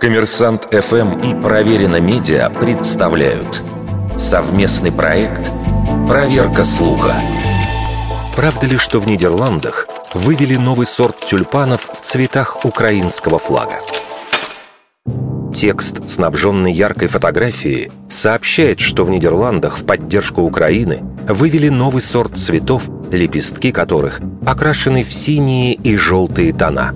Коммерсант ФМ и Проверено Медиа представляют совместный проект «Проверка слуха». Правда ли, что в Нидерландах вывели новый сорт тюльпанов в цветах украинского флага? Текст, снабженный яркой фотографией, сообщает, что в Нидерландах в поддержку Украины вывели новый сорт цветов, лепестки которых окрашены в синие и желтые тона.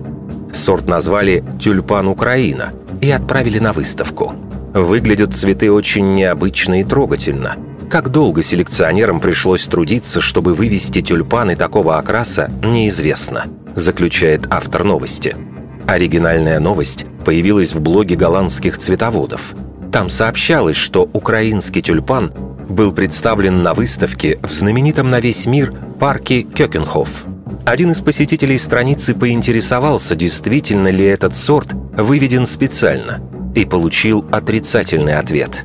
Сорт назвали «Тюльпан Украина» и отправили на выставку. Выглядят цветы очень необычно и трогательно. Как долго селекционерам пришлось трудиться, чтобы вывести тюльпаны такого окраса, неизвестно, заключает автор новости. Оригинальная новость появилась в блоге голландских цветоводов. Там сообщалось, что украинский тюльпан был представлен на выставке в знаменитом на весь мир парке Кёкенхоф. Один из посетителей страницы поинтересовался, действительно ли этот сорт выведен специально, и получил отрицательный ответ.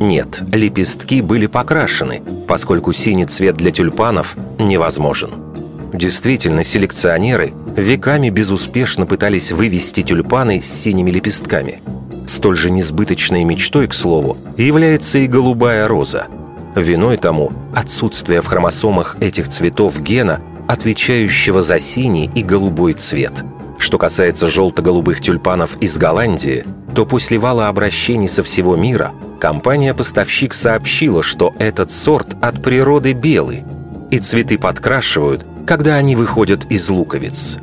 Нет, лепестки были покрашены, поскольку синий цвет для тюльпанов невозможен. Действительно, селекционеры веками безуспешно пытались вывести тюльпаны с синими лепестками. Столь же несбыточной мечтой, к слову, является и голубая роза. Виной тому отсутствие в хромосомах этих цветов гена, отвечающего за синий и голубой цвет. Что касается желто-голубых тюльпанов из Голландии, то после вала обращений со всего мира компания-поставщик сообщила, что этот сорт от природы белый, и цветы подкрашивают, когда они выходят из луковиц.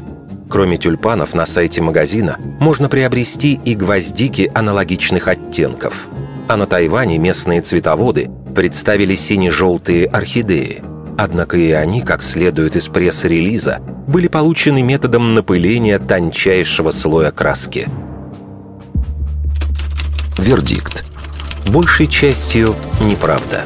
Кроме тюльпанов на сайте магазина можно приобрести и гвоздики аналогичных оттенков. А на Тайване местные цветоводы представили сине-желтые орхидеи. Однако и они, как следует из пресс-релиза, были получены методом напыления тончайшего слоя краски. Вердикт. Большей частью неправда.